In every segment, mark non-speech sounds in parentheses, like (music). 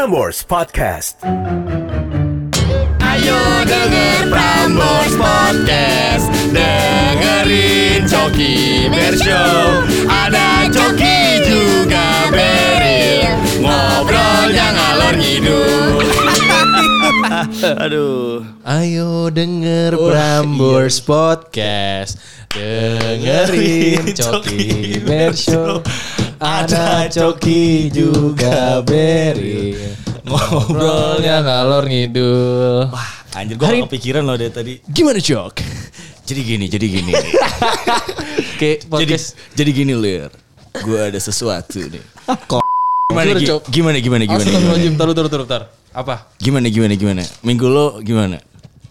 Prambors Podcast. Ayo denger Prambors Podcast. Dengerin Coki Bershow Ada Coki juga Beril Ngobrolnya ngalor ngidul. (laughs) Aduh. Ayo denger Prambors Podcast. Dengerin Coki Bershow Ada Coki juga Beri. Ngobrolnya ngalor ngidul. Wah anjir gue Hari- gak kepikiran loh dari tadi. Gimana Cok? Jadi gini, jadi gini. Kayak Jadi, podcast. jadi gini Lir. Gue ada sesuatu nih. Kok? Gimana, Gimana, gimana, gimana, gimana, gimana, taruh, taruh, taruh, taruh Apa? gimana, gimana, gimana? Minggu lo gimana?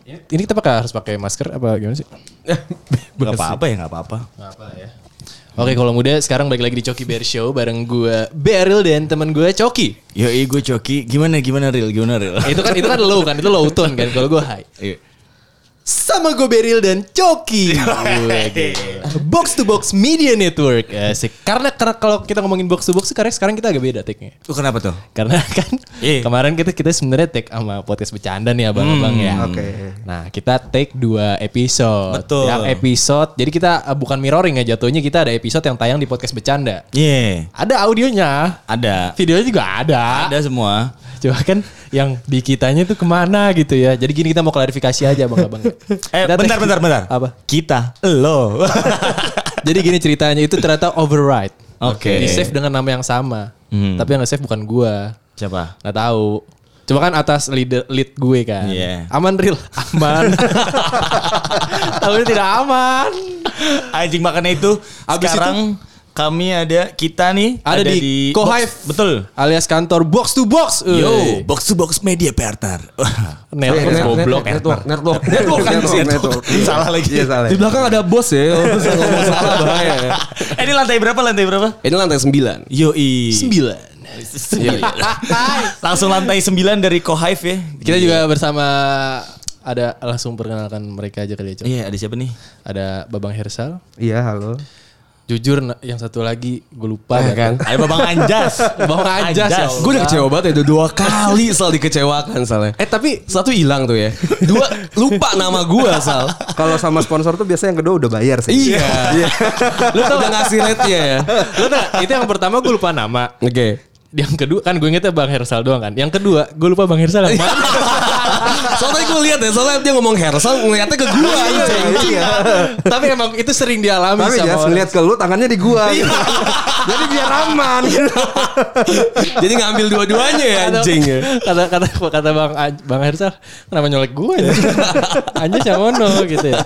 Ini kita pakai harus pakai masker apa gimana sih? Gak apa-apa ya, gak apa-apa. Apa ya? Oke kalau muda sekarang balik lagi di Coki Bear Show bareng gue Beril dan teman gue Coki. Yoi gue Coki, gimana, gimana Ril, gimana Ril? itu kan itu kan low kan itu low tone kan kalau gue high. Sama gue Beril dan Coki. (laughs) box to Box Media Network. Asik. Karena karena kalau kita ngomongin box to box karena sekarang kita agak beda take-nya. Tuh kenapa tuh? Karena kan Iya. kemarin kita kita sebenarnya take sama podcast bercanda nih abang-abang ya. Oke. Nah kita take dua episode. Betul. Yang episode jadi kita uh, bukan mirroring ya jatuhnya kita ada episode yang tayang di podcast bercanda. Iya, Ada audionya, ada. videonya juga ada. Ada semua. Coba kan yang di kitanya tuh ke mana gitu ya. Jadi gini kita mau klarifikasi aja bang-abang. (laughs) Eh, Kita bentar, bentar, bentar. Apa? Kita, lo. (laughs) Jadi gini ceritanya itu ternyata override. Oke. Di save dengan nama yang sama. Hmm. Tapi yang nge-save bukan gua. Siapa? Nggak tahu. Cuma kan atas lead, lead gue kan. Iya. Aman real. Aman. (laughs) Tapi tidak aman. Anjing makanya itu Abis sekarang kami ada kita nih Ada di Kohive. Box- Betul. Alias kantor box to box. Yo, box to box media partner. (laughs) Network goblok. network, network, (laughs) Network kan network, network. Salah lagi. Iya salah. Di belakang ada bos ya. Kalau misalnya ngomong salah bahaya. ya. Eh, ini lantai berapa? Lantai berapa? Ini lantai 9. Yo Sembilan. (laughs) Langsung lantai 9 dari Kohive ya. Kita juga bersama ada langsung perkenalkan mereka aja kali ya. Iya, ada siapa nih? Ada Babang Hersal. Iya halo. Jujur yang satu lagi gue lupa Ya kan? Ada Babang Anjas. Babang Anjas, ya Allah. Gue udah kecewa banget ya. Udah dua kali Sal dikecewakan Sal. Eh tapi Satu hilang tuh ya. Dua lupa nama gue Sal. Kalau sama sponsor tuh biasanya yang kedua udah bayar sih. Iya. Lu tau udah ngasih rate-nya ya. lu tau itu yang pertama gue lupa nama. Oke. Yang kedua kan gue ingetnya Bang Hersal doang kan. Yang kedua gue lupa Bang Hersal yang mana. (laughs) Soalnya gue lihat ya, soalnya dia ngomong Hersal ngeliatnya ke gue anjing. Iya. tapi emang itu sering dialami Tapi sama ya ngeliat ke lu tangannya di gua. gitu. (laughs) Jadi biar aman. gitu. (laughs) Jadi ngambil dua-duanya ya anjing ya. Kata kata kata Bang Bang Hersal kenapa nyolek gue ya? Anjir yang ono gitu ya.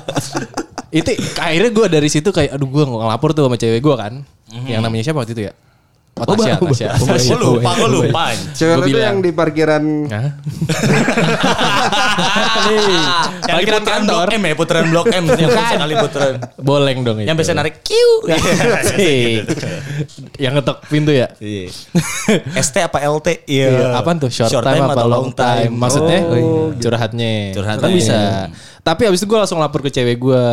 Itu akhirnya gue dari situ kayak aduh gue ngelapor tuh sama cewek gue kan. Yang namanya siapa waktu itu ya? Oh, Tasya, Tasya. Kok lupa, kok lupa. Cewek bilang. yang di parkiran Yang di parkiran putaran. Blok M ya, putaran Blok M yang sekali putaran. Boleng dong itu. Yang biasa narik kiu. (laughs) Asik. Yang ngetok pintu ya? Iya. ST apa LT? Iya. Apaan tuh? Short, time, apa atau long time? Maksudnya Oh. curhatnya. Curhatnya. Kan bisa. Tapi abis itu gue langsung lapor ke cewek gue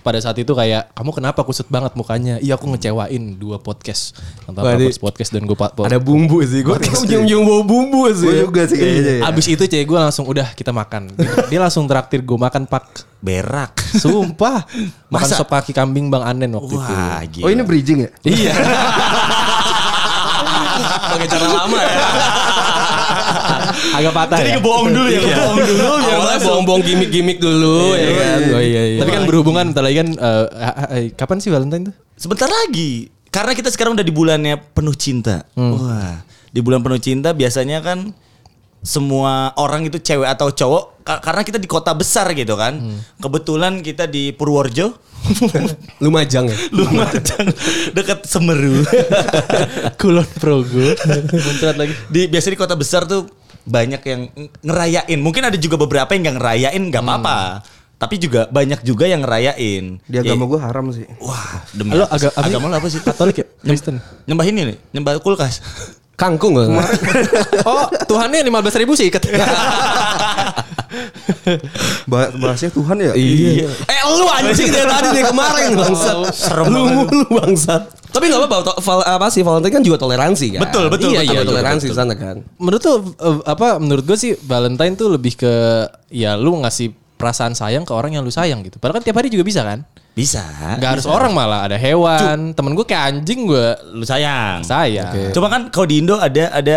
pada saat itu kayak kamu kenapa kusut banget mukanya? Iya aku ngecewain dua podcast. Di- Prambors podcast dan gue Ada bumbu sih. Gue ujung-ujung bawa bumbu sih. juga sih kayaknya ya. Abis itu cewek gue langsung udah kita makan. Dia langsung traktir gue makan pak. Berak. Sumpah. (laughs) Makan Masa? sop kaki kambing Bang Anen waktu itu. Wah, gila. Oh ini bridging ya? Iya. (laughs) Pakai cara lama ya. Agak patah Jadi ya. ngebohong dulu ya, ngebohong dulu biar Awalnya bohong-bohong gimmick-gimmick dulu ya kan. Oh iya iya. Tapi kan berhubungan bentar lagi kan eh, ha- kapan sih Valentine tuh? Sebentar lagi. Karena kita sekarang udah di bulannya penuh cinta. Wah, di bulan penuh cinta biasanya kan semua orang itu cewek atau cowok karena kita di kota besar gitu kan. Kebetulan kita di Purworejo, (laughs) Lumajang ya. Lumajang, dekat Semeru. (laughs) Kulon Progo. Muncrat lagi. di biasa di kota besar tuh banyak yang ngerayain. Mungkin ada juga beberapa yang nggak ngerayain nggak apa-apa. Tapi juga banyak juga yang ngerayain. Di agama gua haram sih. Wah, demi Lo apa agak sih? agama lo apa sih? Katolik ya? Kristen. Nyembah ini nih, nyembah kulkas. Kangkung gak? (laughs) Oh, Tuhannya 15 ribu sih ikat. (laughs) Bah- bahasnya Tuhan ya? Iya. Eh lu anjing dari tadi dari kemarin (laughs) bangsat. serem lu mulu bangsat. Tapi nggak apa-apa. apa sih Valentine kan juga toleransi kan? Betul, betul, Iya, betul, iya, betul, toleransi betul. sana kan. Menurut tuh eh, apa menurut gue sih Valentine tuh lebih ke ya lu ngasih perasaan sayang ke orang yang lu sayang gitu. Padahal kan tiap hari juga bisa kan? Bisa. Gak harus orang malah ada hewan. Temen gue kayak anjing gue Lu sayang. sayang. Cuma kan kalau di Indo ada ada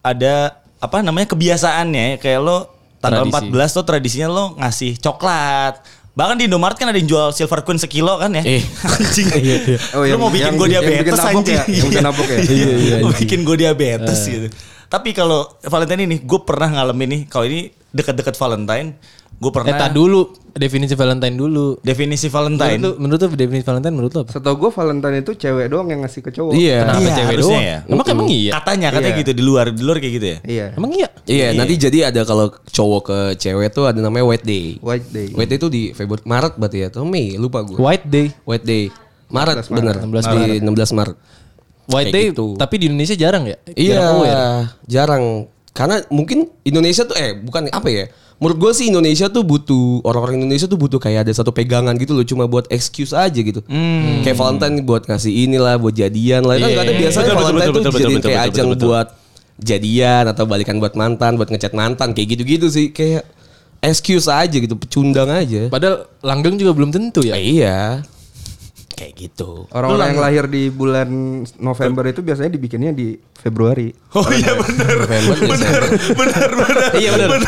ada apa namanya kebiasaannya kayak lo tanggal Tradisi. 14 tuh tradisinya lo ngasih coklat. Bahkan di Indomaret kan ada yang jual silver queen sekilo kan ya. Eh. (laughs) Anjing. (laughs) Oh, yang- Lo mau bikin yang- gue yang bikin diabetes nabok anjing. ya? Yang bikin nabok ya? (laughs) Iya, iya, Mau anjing. bikin gue diabetes gitu. Tapi kalau Valentine ini gue pernah ngalamin nih kalau ini dekat-dekat Valentine gue Eh pernah tak dulu definisi Valentine dulu. definisi Menurut Valentine. lu, menurut lu definisi Valentine menurut lu apa? Setahu gue Valentine itu cewek doang yang ngasih ke cowok. Iya. Kenapa Iya, cewek doang? ya. Emang emang iya. Katanya katanya Iya. gitu di luar di luar kayak gitu ya. Iya. Emang iya. Iya, nanti jadi ada kalau cowok ke cewek tuh ada namanya white day. White day. White day itu di Februari Maret berarti ya atau Mei lupa gue. White Day. White day. Maret 16 bener 16 di 16 Maret. White Kayak Day gitu. tapi di Indonesia jarang ya? Iya, Jarang aware. jarang. Karena mungkin Indonesia tuh eh bukan apa ya? Menurut gue sih Indonesia tuh butuh orang-orang Indonesia tuh butuh kayak ada satu pegangan gitu loh, cuma buat excuse aja gitu. Kayak Valentine buat ngasih inilah buat jadian lah. Kan Iya, ada iya, biasanya betul, betul, Valentine betul, tuh betul, dijadiin betul, kayak betul, ajang betul, betul. buat jadian atau balikan buat mantan, buat ngechat mantan kayak gitu-gitu sih kayak excuse aja gitu, pecundang aja. Padahal langgeng juga belum tentu ya. Eh, iya. Kayak gitu. Orang-orang yang lahir di bulan November itu biasanya dibikinnya di Februari. Oh iya benar. November, Desember. Benar benar. Iya benar.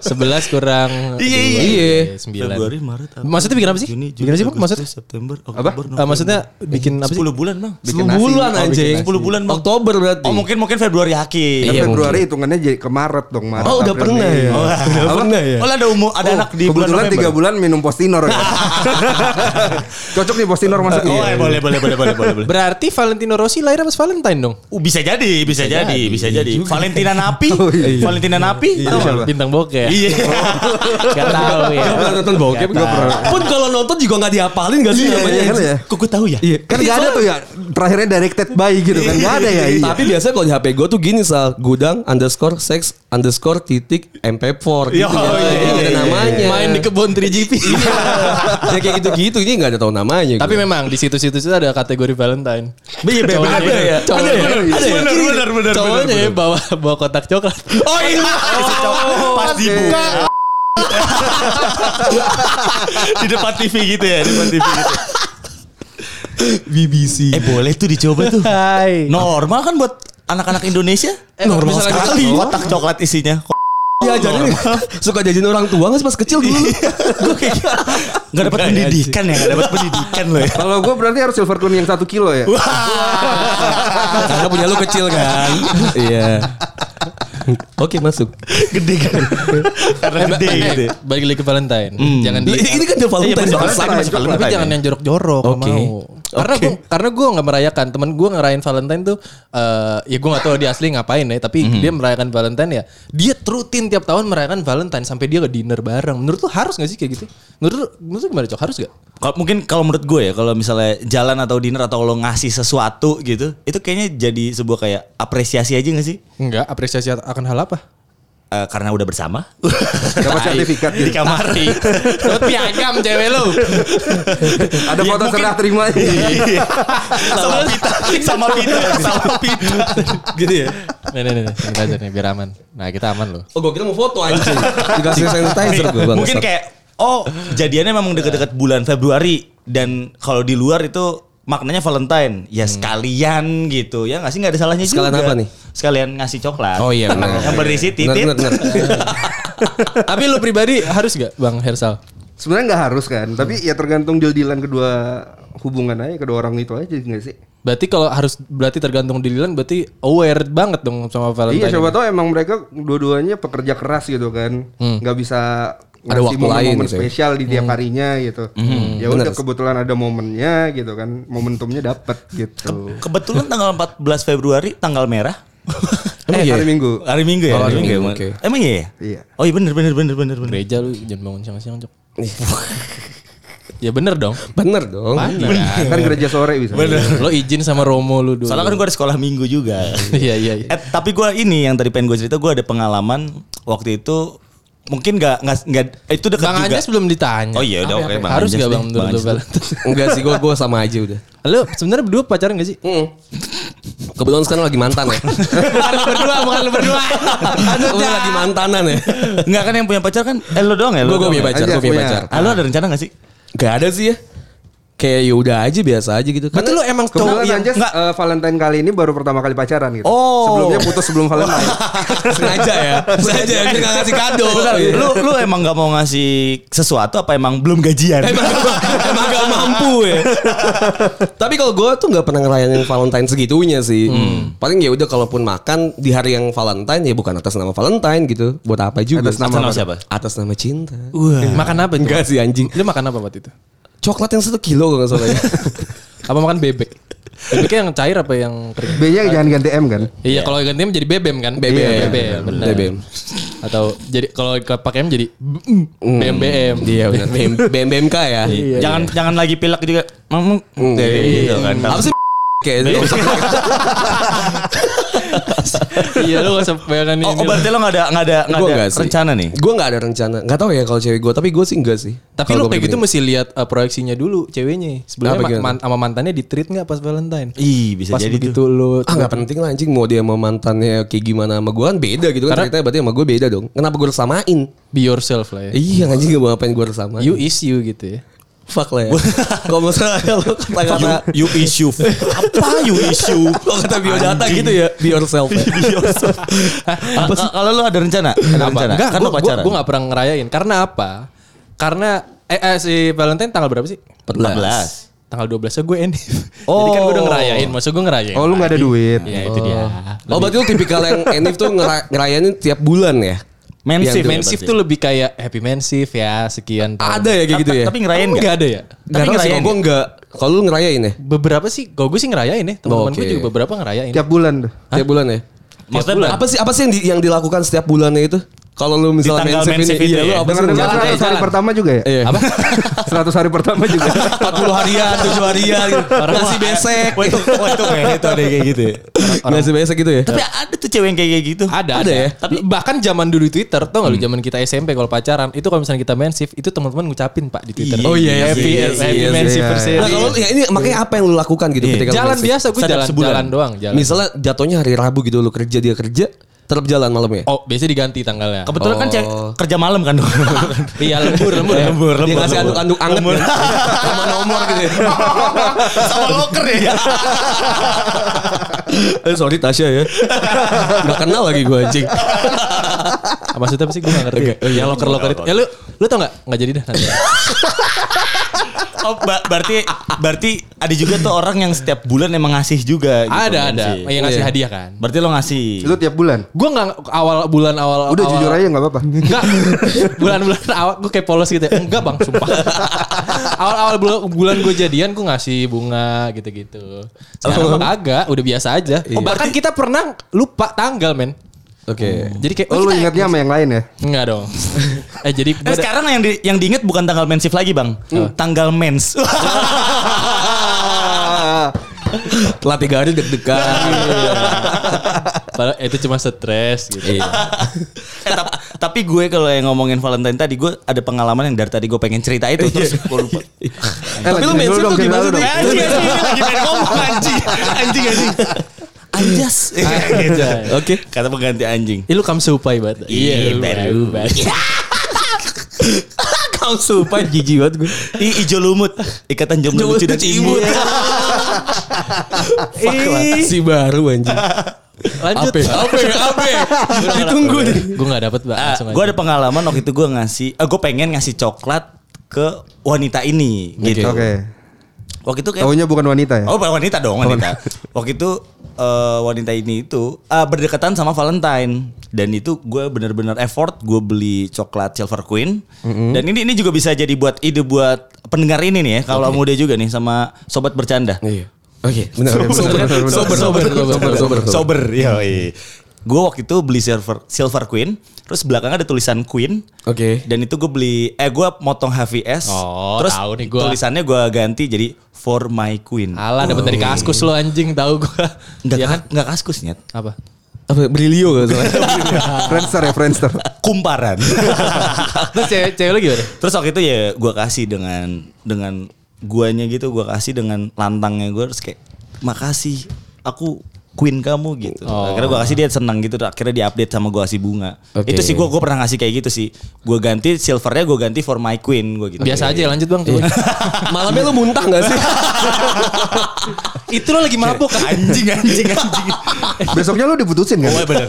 11 (laughs) kurang Iya, dua, iya. sembilan. Februari, Maret, April, Maksudnya bikin apa sih? Juni, Bikin apa sih, Bang? Maksudnya? September? Oktober, Ah, maksudnya bikin apa sih? 10 bulan, Bang. Bikin 10 nasi. bulan Oh, bikin anjing. nasi. 10 bulan, Bang. Oktober berarti. Oh, mungkin mungkin Februari akhir. Kan Iya, Februari hitungannya jadi ke Maret dong. Maret, Oh, udah pernah ya? Oh, Udah pernah ya? Oh, ada umum ada anak di bulan Kebetulan November. tiga bulan minum postinor ya. (laughs) (laughs) Cocok nih postinor masuk. Oh, iya, boleh boleh boleh boleh boleh. boleh. Berarti Valentino Rossi lahir pas Valentine dong. Uh, bisa jadi, bisa, jadi, bisa jadi. Valentina Napi, (laughs) Oh, iya. Valentina Napi, tahu nggak? Bintang bokeh. Iya. (laughs) Gak tahu ya. Gak pernah nonton bokep Nggak gak pernah. Pun kalau nonton juga gak dihafalin gak sih Iya, namanya? iya. Kok gue tahu ya? Iya. Kan gak ada tuh ya. Terakhirnya directed by gitu kan. Gak ada ya. Iya. Tapi biasanya kalau di HP gue tuh gini sal gudang underscore sex underscore titik mp4 gitu Iya, oh, ya. iya, Ini nggak ada iya, namanya. Main di kebun 3GP. ya kayak gitu-gitu ini nggak ada tahu namanya. Tapi gue. memang di situs-situs itu ada kategori Valentine. (laughs) Iya, ada ya. Cowoknya, Ada ya? ada ya? Bener, bener, bener, Cowoknya bener, ya bawa bawa kotak coklat. Oh iya, (laughs) cowok pas dibuka. (laughs) di depan TV gitu ya, di depan TV gitu. BBC. Eh boleh tuh dicoba tuh. Hai. Normal kan buat anak-anak Indonesia? Eh, Normal sekali. gitu. Kotak coklat isinya. Ya jadi (laughs) suka jajan orang tua nggak sih pas kecil dulu? (laughs) Gue kayak nggak dapat pendidikan ya, nggak dapat pendidikan loh ya. (laughs) Kalau gue berarti harus silver queen yang satu kilo ya. Karena punya lu kecil kan. Iya. Oke masuk. Gede kan? Karena gede Eh, gitu. Balik lagi ke Valentine. Jangan di Ini kan udah Valentine. Iya. Valentine, masih Tapi Valentine jangan ya. yang jorok-jorok Oke. mau. Karena gue karena gue nggak merayakan. Temen gue ngerayain Valentine tuh eh ya gue nggak tahu dia asli ngapain ya. Tapi Mhm. dia merayakan Valentine ya. Dia rutin tiap tahun merayakan Valentine sampai dia ke dinner bareng. Menurut lu harus gak sih kayak gitu? Menurut lu, menurut lu gimana cok? Harus gak? Kalau mungkin kalau menurut gue ya, kalau misalnya jalan atau dinner atau lo ngasih sesuatu gitu, itu kayaknya jadi sebuah kayak apresiasi aja gak sih? Enggak. Apresiasi akan hal apa? Eh, karena udah bersama. (laughs) Dapat sertifikat di gitu. kamar. Lu piagam cewek lu. Ada foto serah terima. Iya. (laughs) sama pita, sama pita, sama pita. gitu ya. Nih nih nih, kita aja nih biar aman. Nah kita aman loh. Oh gue kira mau foto anjing. Dikasih sanitizer gue bang. Mungkin kayak oh jadiannya memang deket-deket bulan Februari dan kalau di luar itu maknanya Valentine ya sekalian gitu ya nggak sih nggak ada salahnya Sekalian juga. apa nih? sekalian ngasih coklat Oh iya, benar. yang berisi titit Bener, bener, bener. Tapi lu pribadi harus gak Bang Hersal? Sebenarnya nggak harus kan. Tapi ya tergantung deal-dealan kedua hubungan aja kedua orang itu aja nggak sih? Berarti kalau harus berarti tergantung dililan berarti aware banget dong sama Valentine. Iya, coba tahu emang mereka dua-duanya pekerja keras gitu kan. nggak bisa Ada waktu lain gitu ya. spesial di tiap harinya gitu. Ya Bener. udah kebetulan ada momennya gitu kan. Momentumnya dapet gitu. kebetulan tanggal 14 Februari tanggal merah (laughs) eh, hari Minggu. hari Minggu ya Oh, hari hari Minggu, Minggu, ya? oke. emang iya ya? Iya. oh iya bener bener bener bener bener gereja lu jangan bangun siang-siang, Cok. (laughs) ya bener dong. Bener dong. Kan gereja sore bisa. Lo izin sama Romo lu dulu. soalnya kan gue ada sekolah minggu juga (laughs) Iya iya iya. Eh, tapi gue ini yang tadi pengen gue cerita gue ada pengalaman waktu itu mungkin nggak nggak nggak itu dekat Bang juga. Anjas belum ditanya. Oh iya udah oke ya? Bang Harus Anjas gak bang menurut lu? (laughs) Enggak sih, gue gue sama aja udah. Lu sebenarnya berdua pacaran gak sih? Kebetulan sekarang lagi mantan ya. (laughs) bukan lu berdua, bukan lu berdua. Gue lagi mantanan ya. Nggak kan yang punya pacar kan eh lo doang ya? Gue Lo gue punya ya? pacar, gue punya punya. pacar. Ah, lo ada rencana gak sih? Gak ada sih ya. Kayak ya udah aja biasa aja gitu. Berarti lu emang cowok Kebetulan yang Anjas eh, Valentine kali ini baru pertama kali pacaran gitu. Oh. Sebelumnya putus sebelum Valentine. (laughs) sengaja ya. (laughs) Sengaja ya, biar gak ngasih kado. Bentar, lu lu emang nggak mau ngasih sesuatu apa emang belum gajian? Emang, emang gak mampu ya. Tapi kalau gue tuh nggak pernah ngerayain Valentine segitunya sih. Paling ya udah kalaupun makan di hari yang Valentine ya bukan atas nama Valentine gitu. Buat apa juga? Atas nama Atas nama apa? siapa? Atas nama cinta. makan apa itu? Enggak sih anjing. Lu makan apa waktu itu? Coklat yang satu kilo kalau nggak salah ya. (laughs) Apa makan bebek? Bebeknya yang cair apa yang kering? B-nya jangan ganti M kan? Iya, kalau gantinya menjadi bebem kan? BBM. Iya, bebem, benar. BBM. Atau jadi kalau pakai M jadi BMBM. Iya benar. (laughs) BM, BMBMK ya. jangan jangan lagi pilek juga. Gitu kan. Apa sih kayak (laughs) Iya, lu gak usah bayangkan ini. Oh, oh, berarti lo nggak ada nggak ada nggak Gue ada rencana nih? Gue gak ada rencana. Gak tau ya kalau cewek gue. Tapi gue sih enggak sih. Tapi gua kayak gitu mesti lihat uh, proyeksinya dulu ceweknya. Sebelumnya Apa ma- man- sama mantannya di treat nggak pas Valentine? Ih, bisa pas jadi begitu tuh. lu Ah gak penting lah anjing mau dia sama mantannya kayak gimana sama gue kan beda gitu kan Karena- ceritanya berarti sama gue beda dong. Kenapa gue harus samain? be yourself lah ya. Iya anjing gak mau ngapain gue harus samain. You is you gitu ya. Fuck lah ya. (laughs) Kalau misalnya kalau kata-kata You issue. Apa you issue? (laughs) kalau kata biodata gitu ya be yourself. ya. (laughs) Apa sih? Kalau lu ada rencana? Ada rencana? Enggak, kan gue lo pacaran. gue gak pernah ngerayain. Karena apa? Karena eh, eh, si Valentine tanggal berapa sih? 14. Tanggal 12 nya gue enif. Oh. Jadi kan gue udah ngerayain. Maksud gue ngerayain. Oh lu nggak ada duit. Ya itu dia. Oh berarti lu tipikal yang Enif tuh ngera- ngerayain tiap bulan ya? Mensif. Mensif tuh lebih kayak happy mensif ya sekian tahun. Ada ya kayak gitu ya? Tapi ngerayain nggak? ada ya? Tapi ngerayain gue enggak. Kalau lu ngerayain ya? Beberapa sih, kalau gue sih ngerayain ya. Teman-teman gue juga beberapa ngerayain. Tiap bulan tuh. Tiap bulan ya? Maksudnya Apa sih apa sih yang, di- yang dilakukan setiap bulannya itu? Kalau lu misalnya Di tanggal mensif mensif ini, itu iya lu ya? apa sih? Dengan Jalan, 100 hari jalan. pertama juga ya? Iya. Apa? (laughs) 100 hari pertama juga. 40 harian, 7 harian gitu. Orang Nasi besek. Wah itu, wah itu kayak itu ada kayak gitu ya. Nasi besek gitu ya? Tapi ada tuh cewek yang kayak gitu. Ada, Ada ada, ya? Tapi bahkan zaman dulu di Twitter, tau gak lu zaman kita SMP kalau pacaran, itu kalau misalnya kita mensif, itu teman-teman ngucapin pak di Twitter. Iya, Oh iya, iya, happy, iya, happy iya, anniversary. Nah kalau ya ini makanya apa yang lu lakukan gitu Iya. ketika jalan mensif? biasa, gue jalan, sebulan. jalan doang. Jalan. Misalnya jatuhnya hari Rabu gitu lu kerja dia kerja, tetap jalan malamnya. oh biasanya diganti tanggalnya. Kebetulan kan cewek Oh. kerja malam kan. (laughs) Iya lembur, lembur. ya. Lembur, Dia lembur, ngasih lembur. anduk-anduk anget kan? Sama nomor gitu ya. (laughs) Sama loker ya. (laughs) Eh sorry Tasya ya. Gak kenal lagi gue anjing. Maksudnya apa sih gue gak ngerti. Yang loker-loker itu. Ya lu, lu tau gak? Gak jadi dah nanti. Oh, ba- berarti berarti ada juga tuh orang yang setiap bulan emang ngasih juga gitu. ada, ada. Nancy. Yang ngasih Iya. hadiah kan. Berarti lo ngasih. Itu tiap bulan. Gue gak awal bulan awal Udah awal, jujur aja nggak apa-apa. Enggak (laughs) Bulan-bulan awal Gue kayak polos gitu ya Enggak bang Sumpah (laughs) Awal-awal bulan, bulan gue jadian Gue ngasih bunga gitu-gitu Sekarang mah kagak Udah biasa aja oh, Bahkan kita pernah Lupa tanggal men Oke. Jadi kayak Oh lu kita- ingatnya sama yang lain ya? Enggak dong (laughs) (laughs) Eh jadi Eh, sekarang yang di, yang diinget bukan tanggal mensif lagi bang, tanggal mens. (laughs) Telah tiga hari deg-degan. (laughs) Padahal itu cuma stres gitu Eh, tap- tapi gue kalau yang ngomongin Valentine tadi gue ada pengalaman yang dari tadi gue pengen cerita itu terus gue lupa. Eh, Tapi lu dong, tuh gimana sih? anjing anjing ini lagi pengen ngomong anjing anjing anjing. Anjas. Oke. Kata pengganti anjing. Ih lu kamsupai banget Iya, lu baru. (laughs) Kau sumpah jijik banget gue. I, ijo lumut, ikatan jomblo lucu dan imut. Fuck. Si baru anjing. Lanjut Ape, ape, ape. (laughs) Ditunggu nih. Gue gak dapet bang Langsung gue ada pengalaman waktu itu gue ngasih, eh, gue pengen ngasih coklat ke wanita ini gitu. Oke. Waktu itu kayak Taunya bukan wanita ya? Oh bukan wanita dong wanita. Waktu itu eh, wanita ini itu eh, berdekatan sama Valentine dan itu gue bener-bener effort gue beli coklat Silver Queen dan ini ini juga bisa jadi buat ide buat pendengar ini nih ya kalau muda juga nih sama sobat bercanda. Iya. Oke, benar. Oke, benar, benar. Sober, sober, sober, sober, Sober, ya. Gue waktu itu beli silver silver queen, terus belakangnya ada tulisan queen. Oke. Dan itu gue beli, eh gue motong HVS. Oh, terus tahu nih gua. tulisannya gue ganti jadi for my queen. Alah dapet dari kaskus lo anjing tahu gue Enggak Iya kan? Enggak kaskus nyet. Apa? Apa Brilio gak salah. (laughs) Friendster ya Friendster. Kumparan. (laughs) Terus cewek, cewek lu gimana? Terus waktu itu ya gue kasih dengan dengan guanya gitu gue kasih dengan lantangnya gue terus kayak makasih aku queen kamu gitu. Oh. Akhirnya gue kasih dia senang gitu. Akhirnya dia update sama gue kasih bunga. Oke. Itu sih gue gue pernah ngasih kayak gitu sih. Gue ganti silvernya gue ganti for my queen gue gitu. Biasa aja lanjut bang. coba. (laughs) Malamnya lu muntah gak sih? (laughs) Itu lo lagi mabuk kan? Anjing anjing anjing. (laughs) Besoknya lu diputusin kan? Oh iya bener.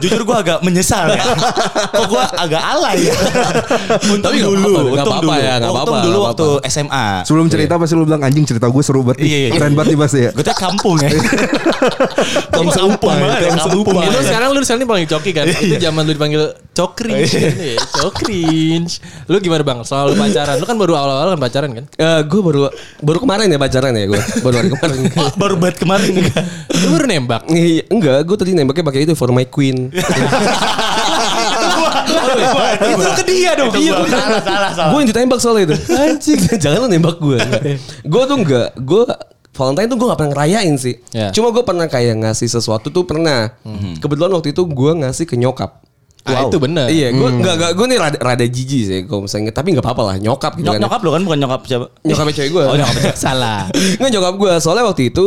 Jujur gue agak menyesal ya. Kok gue agak alay ya. Untung Tapi dulu, apa-apa, nggak untung apa-apa dulu. ya, nggak untung dulu waktu SMA. Sebelum cerita pasti lu bilang anjing cerita gue seru banget. Iya, iya, iya. Keren banget nih pasti ya. Gue kampung ya. Kampung kampung banget ya, kampung Lu banget. sekarang lu sekarang dipanggil coki kan? Itu zaman lu dipanggil cokring. Iya, cokring. Lu gimana bang? Soal lu pacaran. Lu kan baru awal-awal kan pacaran kan? Eh, gue baru baru kemarin ya pacaran ya gue. Baru hari kemarin. (laughs) Oh, baru banget kemarin. Lu baru nembak. Iya, enggak, gue tadi nembaknya pakai itu for my queen. (laughs) Itu ke dia dong. Iya, salah, salah, salah. gue yang ditembak soalnya itu. Anjing, (laughs) jangan lu nembak gue. gue tuh enggak, gue Valentine tuh gue gak pernah ngerayain sih. Ya. Cuma gue pernah kayak ngasih sesuatu tuh pernah. Kebetulan waktu itu gue ngasih ke nyokap. Ah, itu bener. Iya, gue enggak enggak gue nih rada, rada jijik sih kalau misalnya tapi nggak apa-apa lah nyokap gitu Nyok kan. nyokap lo kan bukan nyokap siapa? Nyokapnya cewek gue. Oh nyokap cewek. Salah. (laughs) Nggak nyokap gue soalnya waktu itu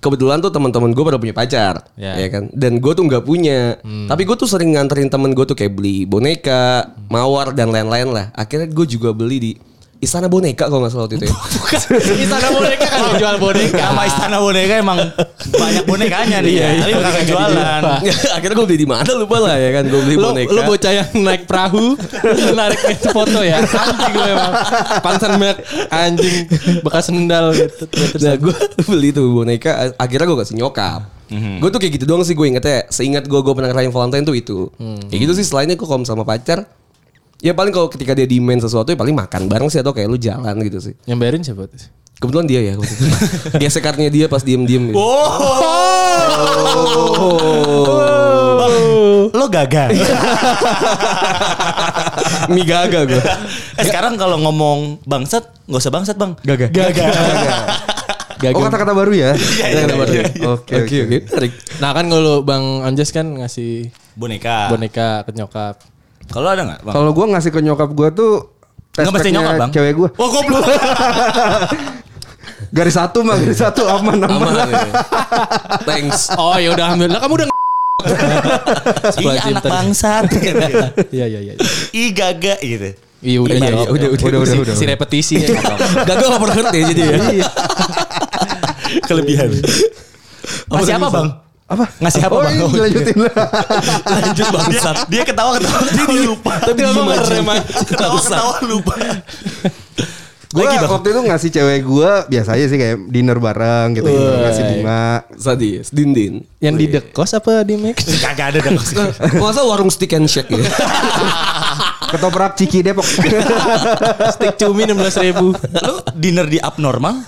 kebetulan tuh teman-teman gue pada punya pacar, Ya. ya kan. Dan gue tuh nggak punya. Tapi gue tuh sering nganterin temen gue tuh kayak beli boneka, mawar dan lain-lain lah. Akhirnya gue juga beli di Istana Boneka kalau nggak salah waktu itu. Ya. (laughs) Istana boneka kan yang jual boneka. Nama istana boneka emang banyak bonekanya nih. Iya, iya. Tapi kagak jualan. (laughs) Akhirnya gue beli di mana lupa lah ya kan. Gue beli Lu, boneka. lu bocah yang naik perahu (laughs) narik foto ya anjing lu emang pansan banyak anjing bekas sendal gitu Terus- Nah gue beli tuh boneka Akhirnya gue kasih nyokap Gue tuh kayak gitu doang sih gue ingetnya Seingat gue gue pernah ngerayain Valentine tuh itu Kayak gitu sih selainnya gue kalau sama pacar Ya paling kalau ketika dia demand sesuatu ya paling makan bareng sih Atau kayak lu jalan gitu sih yang bayarin siapa tuh Kebetulan dia ya waktu itu. (laughs) Gesek kartunya dia pas diem-diem gitu. Bang, lo gagal. (laughs) Mie gaga gue eh sekarang kalau ngomong bangsat, nggak usah bangsat bang. Gaga Gagal. Gagal. (laughs) Oh kata-kata baru ya? Iya, iya, iya. Oke Oke oke nah kan kalau bang Anjas kan ngasih Boneka. boneka ke nyokap Kalau ada nggak bang? Kalau gue ngasih ke nyokap gue tuh Nggak mesti nyokap bang. cewek gue. Oh goblok. (laughs) Garis satu mah garis satu aman aman. Aman ya. Thanks oh ya udah alhamdulillah kamu udah (laughs) (laughs) Iya anak bangsat. iya iya iya Ih gaga gitu. iya udah Iya, iya, iya, udah, udah, udah, udah, udah. si repetisi ya Gagal gak pernah ngerti jadi ya Kelebihan. Ngasih apa bang? Apa? Ngasih apa oh, bang? iya, lanjutin lah. (laughs) Lanjut bangsat. Dia, dia ketawa ketawa. Dia, (laughs) dia lupa. Tapi ngerem aja. Ketawa ketawa lupa. Gue Lagi, Bang. waktu itu ngasih cewek gue biasa aja sih kayak dinner bareng gitu, gitu. ngasih bunga. Sadis Dindin yang di dekos apa di Max Kagak ada nggak salah warung stick and shake ya (laughs) Ketoprak Ciki Depok. (laughs) steak cumi enam belas ribu Lu dinner di abnormal?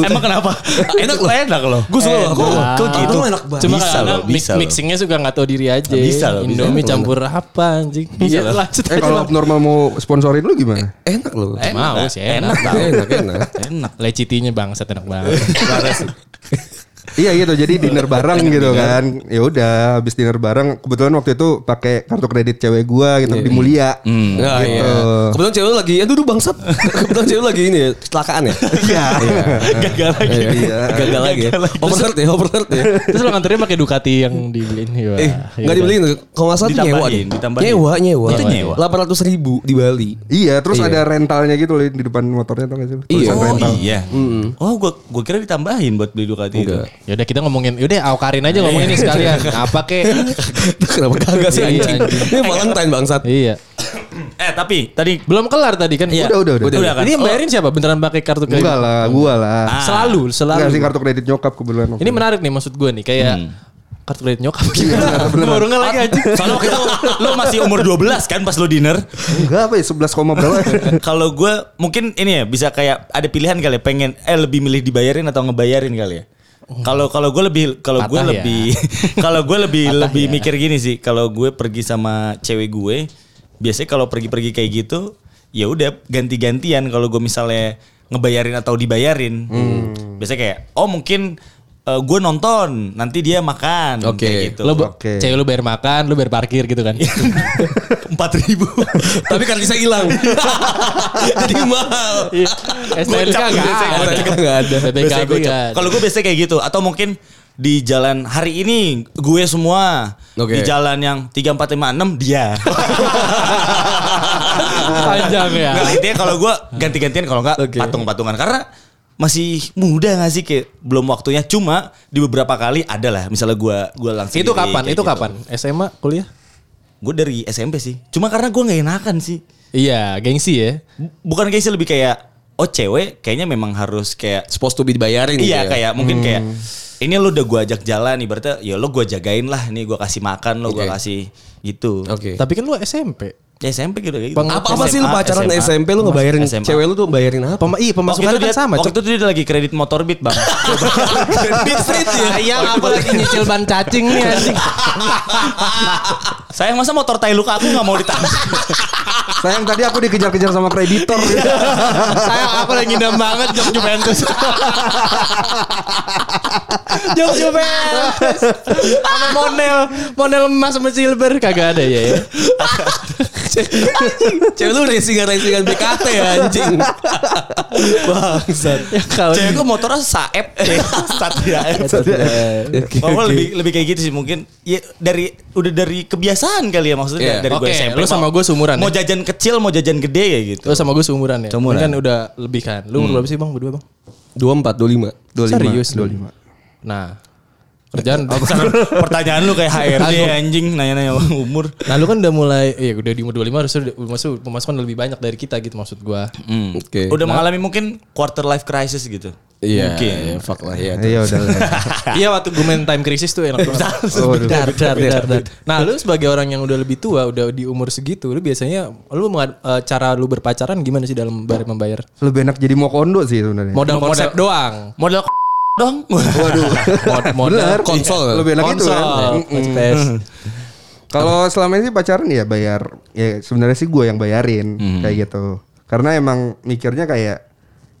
Emang kenapa? Enak loh. Enak loh. Gue suka loh. Kok gitu? enak banget. Cuma Bisa karena loh, bisa loh. mixingnya suka nggak tahu diri aja. Bisa loh, bisa Indomie campur apa anjing? Bisa Iya, loh. eh kalau normal mau sponsorin lu gimana? Enak loh mau sih enak. Enak tau. Enak enak Enak. Lecitinya bangsat enak banget. (laughs) Iya gitu, jadi dinner bareng gitu kan. Ya udah, habis dinner bareng. Kebetulan waktu itu pakai kartu kredit cewek gua gitu di Mulia. Nah, Gitu. iya. Kebetulan cewek lu lagi, aduh duh bangsat. (laughs) Kebetulan cewek lu lagi ini ya, kecelakaan ya. Iya. Gagal lagi. Iya. Gagal lagi ya. Overheard ya, overheard ya. Terus lo nganterin pakai Ducati yang dibeliin. Iya. Eh, nggak dibeliin. Kalau nggak salah tuh nyewa Ditambahin, deh. Nyewa, nyewa. Itu nyewa. 800 ribu di Bali. Iya, terus Iya. ada rentalnya gitu loh di depan motornya tau gak sih? Iya. Oh rental. iya. Oh gua gua kira ditambahin buat beli Ducati itu. Enggak. Ya udah kita ngomongin, yaudah awkarin aja ngomongin ini sekalian. Apa kek? (laughs) Kenapa kagak sih Iya, anjing? anjing. Ini Valentine bangsat. iya. Eh tapi tadi Belum kelar tadi kan? Iya. Udah, udah, udah. Udah kan? Ini yang bayarin siapa? Beneran pakai kartu kredit? Enggak lah, gua lah. Ah. Selalu, selalu. Enggak sih kartu kredit nyokap kebetulan. Ini menarik nih maksud gue nih kayak kartu kredit nyokap gimana? Baru nggak lagi aja. Soalnya waktu itu lu masih umur 12 kan pas lu dinner. Enggak apa ya, 11 koma berapa? (laughs) Kalau gue mungkin ini ya bisa kayak ada pilihan kali ya pengen eh lebih milih dibayarin atau ngebayarin kali ya. Kalau kalau gue lebih kalau gue ya. lebih (laughs) kalau gue lebih Patah lebih ya. mikir gini sih. Kalau gue pergi sama cewek gue, biasanya kalau pergi-pergi kayak gitu, ya udah ganti-gantian kalau gue misalnya ngebayarin atau dibayarin. Biasanya kayak oh mungkin gue nonton, nanti dia makan. Oke. kayak gitu. Lo Oke. cewek lu bayar makan, lu bayar parkir gitu kan. (laughs) empat ribu. (laughs) Tapi kan bisa hilang. (laughs) Jadi mahal. Iya. STNK nggak ada. Ada. Kalau gue biasanya kayak gitu atau mungkin di jalan hari ini gue semua Oke. di jalan yang 3456 dia. Panjang ya. Nggak, intinya kalau gue ganti-gantian kalau nggak Oke. patung-patungan karena masih muda gak sih kayak belum waktunya cuma di beberapa kali ada lah misalnya gue gue langsung Itu kapan? Itu kapan? SMA kuliah? gue dari SMP sih cuma karena gue nggak enakan sih Iya, gengsi ya. Bu- bukan sih lebih kayak oh cewek kayaknya memang harus kayak Supposed to be dibayarin iya gitu ya. kayak mungkin kayak ini lu udah gue ajak jalan ibaratnya ya lo gue jagain lah nih gue kasih makan lo gue Oke. kasih gitu Oke. Tapi kan lu SMP. Ya SMP gitu kayak gitu Peng- Apa apa sih lu pacaran SMA. SMP lu ngebayarin SMA. cewek lu tuh bayarin apa? Pema iya, Waktu pemasukannya itu kan dia, sama, waktu itu dia lagi kredit motor beat bang Beat street ya. Sayang aku lagi nyicil ban cacing nih anjing. sayang masa motor tai luka aku nggak mau ditanggung Sayang tadi aku dikejar-kejar sama kreditor. Sayang aku lagi ngidam banget jok Juventus. jok Juventus. Sama model, model emas sama silver kagak ada ya. ya. Cewek lu racingan-racingan BKT ya anjing. Bangsat. Ya cewek gue motornya saep (laughs) Satria Oh, lebih lebih kayak gitu sih mungkin ya dari udah dari kebiasaan kali ya maksudnya Iya. dari gue Oke, SMP lu sama gue seumuran mau ya? jajan kecil mau jajan gede ya gitu Lu sama gue seumuran ya. Seumuran. Kan udah lebih kan. Lu umur berapa sih bang? Berdua bang? 24 25. 25, Serius lu? 25. Nah, kerjaan. pertanyaan lu kayak HRD anjing nanya-nanya umur Nah lu kan udah mulai, iya udah di umur 25 harusnya udah masuk pemasukan lebih banyak dari kita gitu maksud gua. Oke. udah mengalami mungkin quarter life crisis gitu Iya, mungkin iya, fuck lah ya. Iya udah lah. (laughs) iya waktu gue main time crisis tuh enak (laughs) banget. Waduh. Dar, dar, dar, dar. Nah lu sebagai orang yang udah lebih tua, udah di umur segitu, lu biasanya lu eh, cara lu berpacaran gimana sih dalam bayar membayar? Lebih enak jadi mau kondo sih sebenarnya. Modal Modal- konsep doang. modal dong Waduh. Mod, modal Bener. Konsol. Lebih enak itu konsol, kan. konsep. Kalau selama ini pacaran ya bayar ya sebenarnya sih gue yang bayarin kayak gitu. Karena emang mikirnya kayak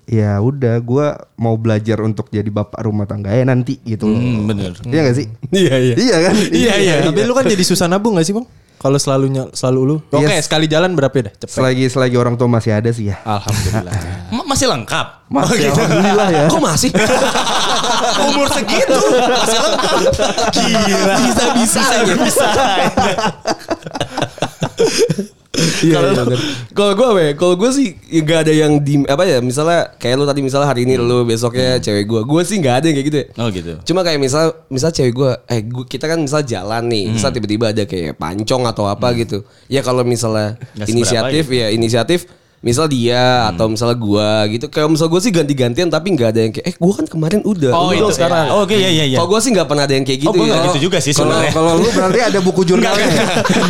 ya udah gue mau belajar untuk jadi bapak rumah tangga ya nanti gitu loh. Hmm, bener. Iya gak sih? Iya iya. Iya kan? Iya iya. Tapi lu kan jadi susah nabung gak sih bang? Kalau selalu selalu lu. Oke Yes. sekali jalan berapa ya dah? Cepet. Selagi selagi orang tua masih ada sih ya. Alhamdulillah. (laughs) Ma- masih lengkap Masih alhamdulillah ya. Kok masih? (laughs) umur segitu masih lengkap gila bisa bisa bisa (laughs) Iya, iya. Kalau gue apa ya? Kalau gue sih ya gak ada yang di apa ya? Misalnya kayak lu tadi misalnya hari ini lu besoknya cewek gue. Gue sih nggak ada yang kayak gitu ya. oh gitu Cuma kayak misal misal cewek gue, eh gua, kita kan misal jalan nih, misal tiba-tiba ada kayak pancong atau apa gitu. Ya kalau misalnya Nggak seberapa inisiatif ya inisiatif misal dia atau misalnya gua gitu. Kayak misal gue sih ganti-gantian tapi nggak ada yang kayak eh gua kan kemarin udah. Oh, itu sekarang. oh oke iya iya iya Kalau gue sih nggak pernah ada yang kayak gitu Oh, gua ya. gitu juga sih Kalau sebenarnya. kalau lu berarti ada buku jurnalnya. ya?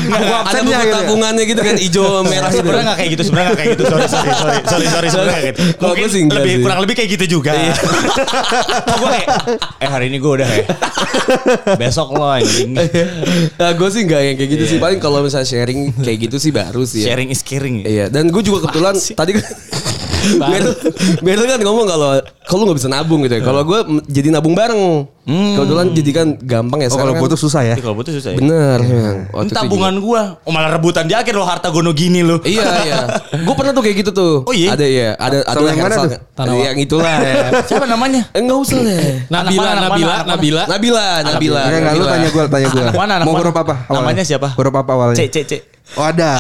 buku ada buku gitu. ya? tabungannya gitu kan hijau (laughs) merah gitu. Sebenarnya nggak kayak gitu, sebenarnya nggak kayak gitu. Sorry, sorry, sorry, sorry, sorry, sebenarnya gitu. Kalau gua sih enggak lebih sih. kurang lebih kayak gitu juga. (laughs) Kok gue kayak, eh hari ini gue udah ya. (laughs) Besok lo anjing. Nah, gue sih nggak yang kayak gitu sih. Paling kalau misalnya sharing kayak gitu sih baru sih. Ya. Sharing is caring. ya. Iya, dan gue juga kebetulan tadi kan Beril, Beril kan ngomong kalau kalau nggak bisa nabung gitu ya. Kalau gue jadi nabung bareng. Kebetulan jadi kan gampang ya. Oh kalau gue tuh susah ya. Kalau butuh susah ya. Bener. Ini Waktu itu tabungan gue. Oh malah rebutan di akhir lo harta gono gini lo. Iya iya. Gue pernah tuh kayak gitu tuh. Oh, iya? Ada ya. Ada ada yang mana tuh? Ada yang itulah ya. (laughs) Siapa namanya? Eh enggak usah deh. Nabila, anak Nabila, mana? Nabila. Nabila, Nabila. Enggak lu Nabila. tanya gue tanya gue. Mau huruf apa? awalnya? Namanya siapa? Huruf apa awalnya? C, C, C. Oh ada.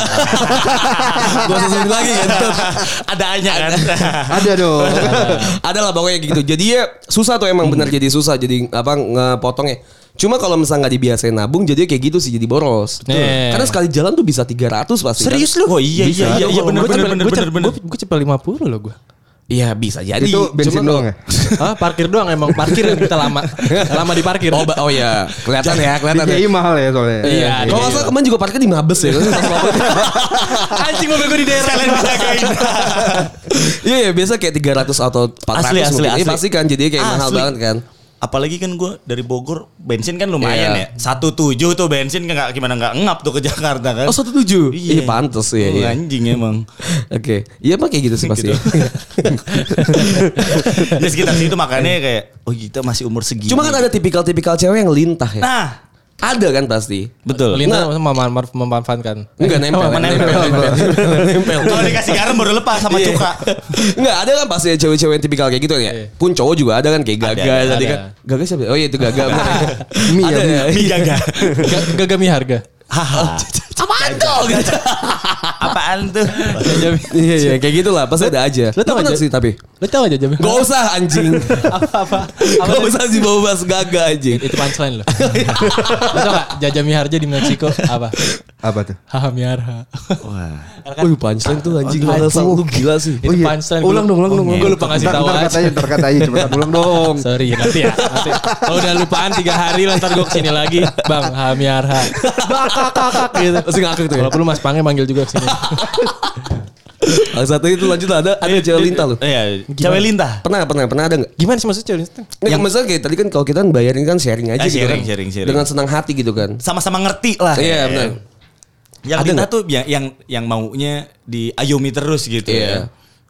(laughs) Gue sesuai lagi kan. Ada A-nya kan? ada dong. ada lah pokoknya gitu. Jadi ya susah tuh emang benar jadi susah jadi apa ngepotongnya. Cuma kalau misalnya nggak dibiasain nabung jadi kayak gitu sih jadi boros. Nih. Karena sekali jalan tuh bisa 300 pasti. kan? Serius lu? Oh iya iya iya iya bener bener bener bener bener. Gue cepet 50 loh gue. Iya bisa jadi. Itu bensin Cuma doang ya? (laughs) Ah, parkir doang emang parkir yang kita lama. (laughs) lama di parkir. Oh, oh ya, kelihatan ya, (laughs) kelihatan ya. DJI mahal ya soalnya. Iya, Kalau nggak salah kemarin juga parkir di Mabes ya. Anjing mobil gue di daerah. Dijagain. Iya ya biasa kayak 300 atau 400 Asli, asli. Iya, asli. pasti kan jadi kayak mahal banget kan. Apalagi kan gue dari Bogor bensin kan lumayan Iya. ya. Satu tujuh tuh bensin kan nggak gimana nggak ngap tuh ke Jakarta kan. Oh satu tujuh. Iya. Pantas ya. Oh, iya. Anjing emang. (laughs) Oke. Iya emang kayak gitu sih pasti. (laughs) Di sekitar situ makanya kayak oh kita masih umur segini. Cuma kan ada tipikal-tipikal cewek yang lintah ya. Nah, Ada kan pasti. betul. Lintah maksudnya mem- memanfaatkan. Enggak nempel. Oh, menempel. (laughs) nempel. nempel. Kalau dikasih garam baru lepas sama Iya. cuka. Enggak ada kan pasti cewek-cewek yang tipikal kayak gitu ya. Pun cowok juga ada kan kayak gaga ada. tadi kan. Gaga siapa? Oh iya itu gaga. bener ya. Mie gaga. Ga- Gagami harga. Haha. (laughs) Apaan tuh? Apaan tuh? Iya iya kayak gitulah pasti ada aja. Lu Lu tau gak, sih tapi. Lo tau gak jajami? Gak usah anjing. (laughs) Apa-apa. Gak usah sih bawa bahas gaga anjing. Itu punchline loh. Lo (laughs) tau gak Jajami Harja di Meksiko apa? Apa tuh? Hahamiarha. Wah. Wih punchline tuh anjing Oh, lu gila sih. Itu punchline. Ulang dong, ulang dong. Gue lupa ngasih ntar aja. katanya, ntar katanya cepetan ulang dong. Sorry nanti ya. Nanti. Kalau udah lupaan tiga hari lah ntar gue ke sini lagi. Bang Hamiarha. Bang kakak kakak gitu. Masih ngakak tuh ya. Kalau perlu Mas Pange manggil juga ke sini. Yang (laughs) satu itu lanjut ada ada cewek lintah lu. Iya, cewek lintah. Pernah pernah pernah ada nggak? Gimana sih maksudnya cewek itu? Yang maksudnya kayak tadi kan kalau kita bayarin kan sharing aja Ah, gitu sharing, kan. sharing, sharing. Dengan senang hati gitu kan. Sama-sama ngerti lah. Iya benar. Yang Ada lintah nggak? tuh yang yang yang maunya diayomi terus gitu Iya. ya.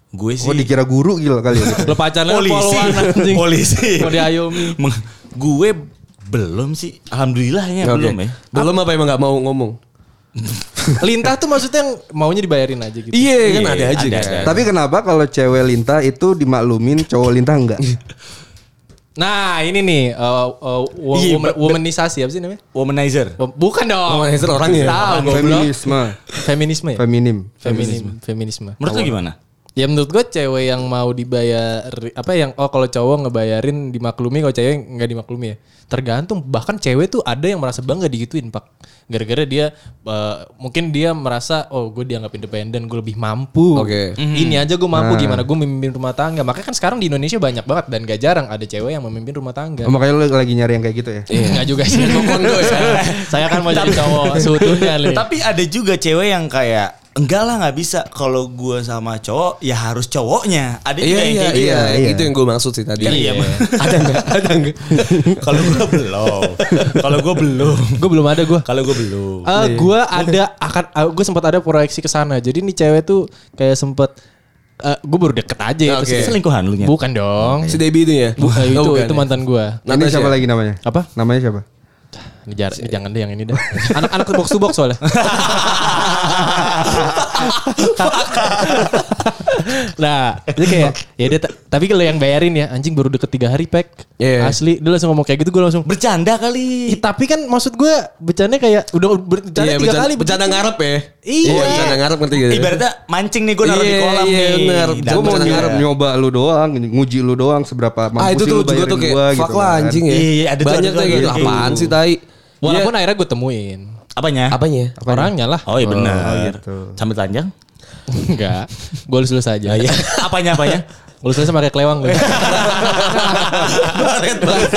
Gue sih Oh dikira guru gila kali ya. gitu. Lo pacarnya polisi. anjing. polisi. Mau diayomi. Meng- gue belum sih. Alhamdulillahnya Oke. belum ya. Belum apa emang gak mau ngomong? (laughs) Lintah tuh maksudnya yang maunya dibayarin aja gitu. Iya kan Iya, ada aja ada, kan. ada. Tapi kenapa kalau cewek lintah itu dimaklumin, cowok lintah enggak? (laughs) Nah ini nih uh, uh, wo- Iya, woman- womanisasi apa sih namanya? Womanizer. Bukan dong. Womanizer orangnya. Tahu. Feminisme, Feminisme ya? feminim. Feminim, feminisme. Menurut lu gimana? Ya menurut gue cewek yang mau dibayar apa yang oh kalau cowok ngebayarin dimaklumi kalau cewek nggak dimaklumi ya. Tergantung bahkan cewek tuh ada yang merasa bangga digituin pak. Gara-gara dia eh, mungkin dia merasa oh gue dianggap independen gue lebih mampu. Oke. Ini aja gue mampu gimana gue memimpin rumah tangga. Makanya kan sekarang di Indonesia banyak banget dan gak jarang ada cewek yang memimpin rumah tangga. Oh, makanya lu lagi nyari yang kayak gitu ya? Enggak juga sih. saya, saya kan mau jadi cowok seutuhnya. Tapi ada juga cewek yang kayak enggak lah nggak bisa kalau gue sama cowok ya harus cowoknya. Ada juga Iya yang iya kayak gitu. iya, iya. itu yang gue maksud sih tadi. Iya, Bang. (laughs) ada enggak? Ada enggak? (laughs) Kalau gue belum. Kalau gue belum. gue belum ada gue. Kalau gue belum. Eh, gue ada akan gue sempat ada proyeksi ke sana. Jadi nih cewek tuh kayak sempet eh gue baru deket aja ya. Oke. terus- Itu selingkuhan lu nya. Bukan dong. Si Debbie itu ya? Bukan, itu Oh, bukan itu ya? mantan gue. Ini Natasha. siapa lagi namanya? Apa? Namanya siapa? Ini, jar- ini jangan deh yang ini deh. (laughs) Anak-anak box to box soalnya. (laughs) nah, itu kayak ya dia ta- tapi kalau yang bayarin ya anjing baru deket tiga hari pek. Iya. Asli dia langsung ngomong kayak gitu gue langsung Bercanda kali. Ih, tapi kan maksud gue bercanda kayak udah bercanda Iya, tiga bercanda, kali bercanda ngarep ya. Iya. bercanda ngarep ngerti gitu. Ibaratnya mancing nih gue naruh di Iya, kolam iya, nih. bener. Gue mau ngarep. nyoba lu doang, nguji lu doang seberapa mampu Ah itu sih tuh lu juga bayarin tuh kayak gua fuck gitu lah kan. anjing ya. Iya, iya, ada Banyak tuh kayak gitu. Apaan sih tai? Walaupun Iya. akhirnya gue temuin. Apanya? apanya? Orangnya lah. Oh iya benar. gitu. Sambil telanjang? Enggak. Gue lulus aja. iya. apanya apanya? Lulus aja pakai kelewang gue. Baret banget.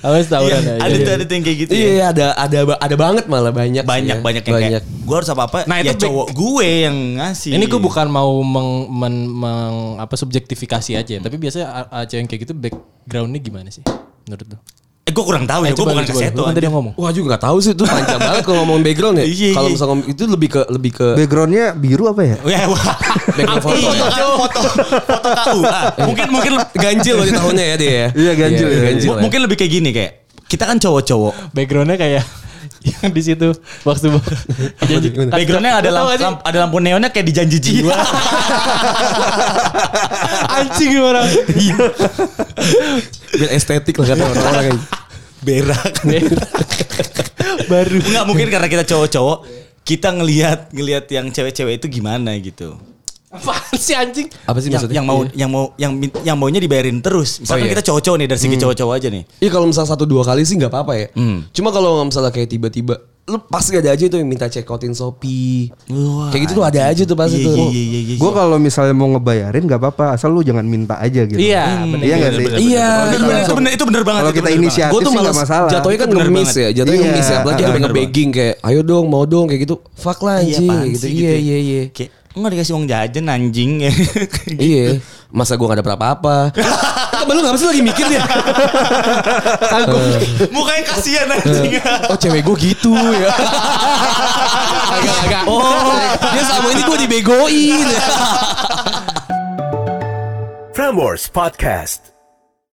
Awas tawuran aja. ada tuh ada yang kayak gitu ya. Iya ada ada ada banget malah banyak Banyak ya. banyak yang kayak gue harus apa apa Nah, ya itu back- cowok gue yang ngasih. Ini gue bukan mau meng, men- meng- apa subjektifikasi aja, tapi biasanya a- a- cewek yang kayak gitu backgroundnya gimana sih menurut lu? Eh gue kurang tahu ya, gue coba bukan. Lu kan tadi ngomong. Wah juga gak tahu sih itu panjang banget kalau ngomong background ya. (laughs) Iya, Kalau iya. misalnya ngomong itu lebih ke lebih ke Backgroundnya biru apa ya? Ya, wah. Background foto. Foto, foto, foto KUA. (laughs) Mungkin mungkin ganjil di tahunnya ya dia ya. Iya, ganjil ya. ganjil. mu- mungkin lebih kayak gini kayak kita kan cowok-cowok. Backgroundnya kayak yang (laughs) di situ waktu (laughs) janji. Backgroundnya ada lampu, sih? ada lampu neonnya kayak di janji jiwa. (laughs) anjing orang. Biar estetik lah kata orang-orang. Berak. Baru. Enggak mungkin karena kita cowok-cowok kita ngelihat ngelihat yang cewek-cewek itu gimana gitu. Apaan sih anjing? Apa sih Yang, maksudnya? yang mau yang mau yang min- yang maunya dibayarin terus. Misalkan Oh, iya. kita cowok-cowok nih dari segi cowok-cowok aja nih. Iya kalau misalnya satu dua kali sih nggak apa-apa ya. Hmm. Cuma kalau misalnya kayak tiba-tiba lu pasti ada aja tuh yang minta check outin Shopee. Wah, kayak gitu tuh ada aja tuh pasti Iya, tuh. iya, iya, iya, iya. Gue kalau misalnya mau ngebayarin gak apa-apa, asal lu jangan minta aja gitu. Iya, bener. Iya nggak sih? bener, Iya, bener, iya. bener, itu bener itu bener banget. Kalau itu kita bener inisiatif Gue tuh sih nggak masalah. jatuhnya kan Itu ngemis ya, jatuhnya Iya, ngemis ya. Apalagi sampai bener nge-begging kayak, ayo dong, mau dong kayak gitu. Fuck lah. Iya, anjing gitu. sih Iya ya? iya iya. Enggak dikasih uang jajan anjing (laughs) ya. Iya, masa gua gak ada apa-apa. (laughs) Ngapa sih lagi mikir dia? (laughs) Mukanya kasihan anjing. Oh cewek gue gitu ya. Agak agak. Oh, dia sama ini gue dibegoin. Prambors Podcast.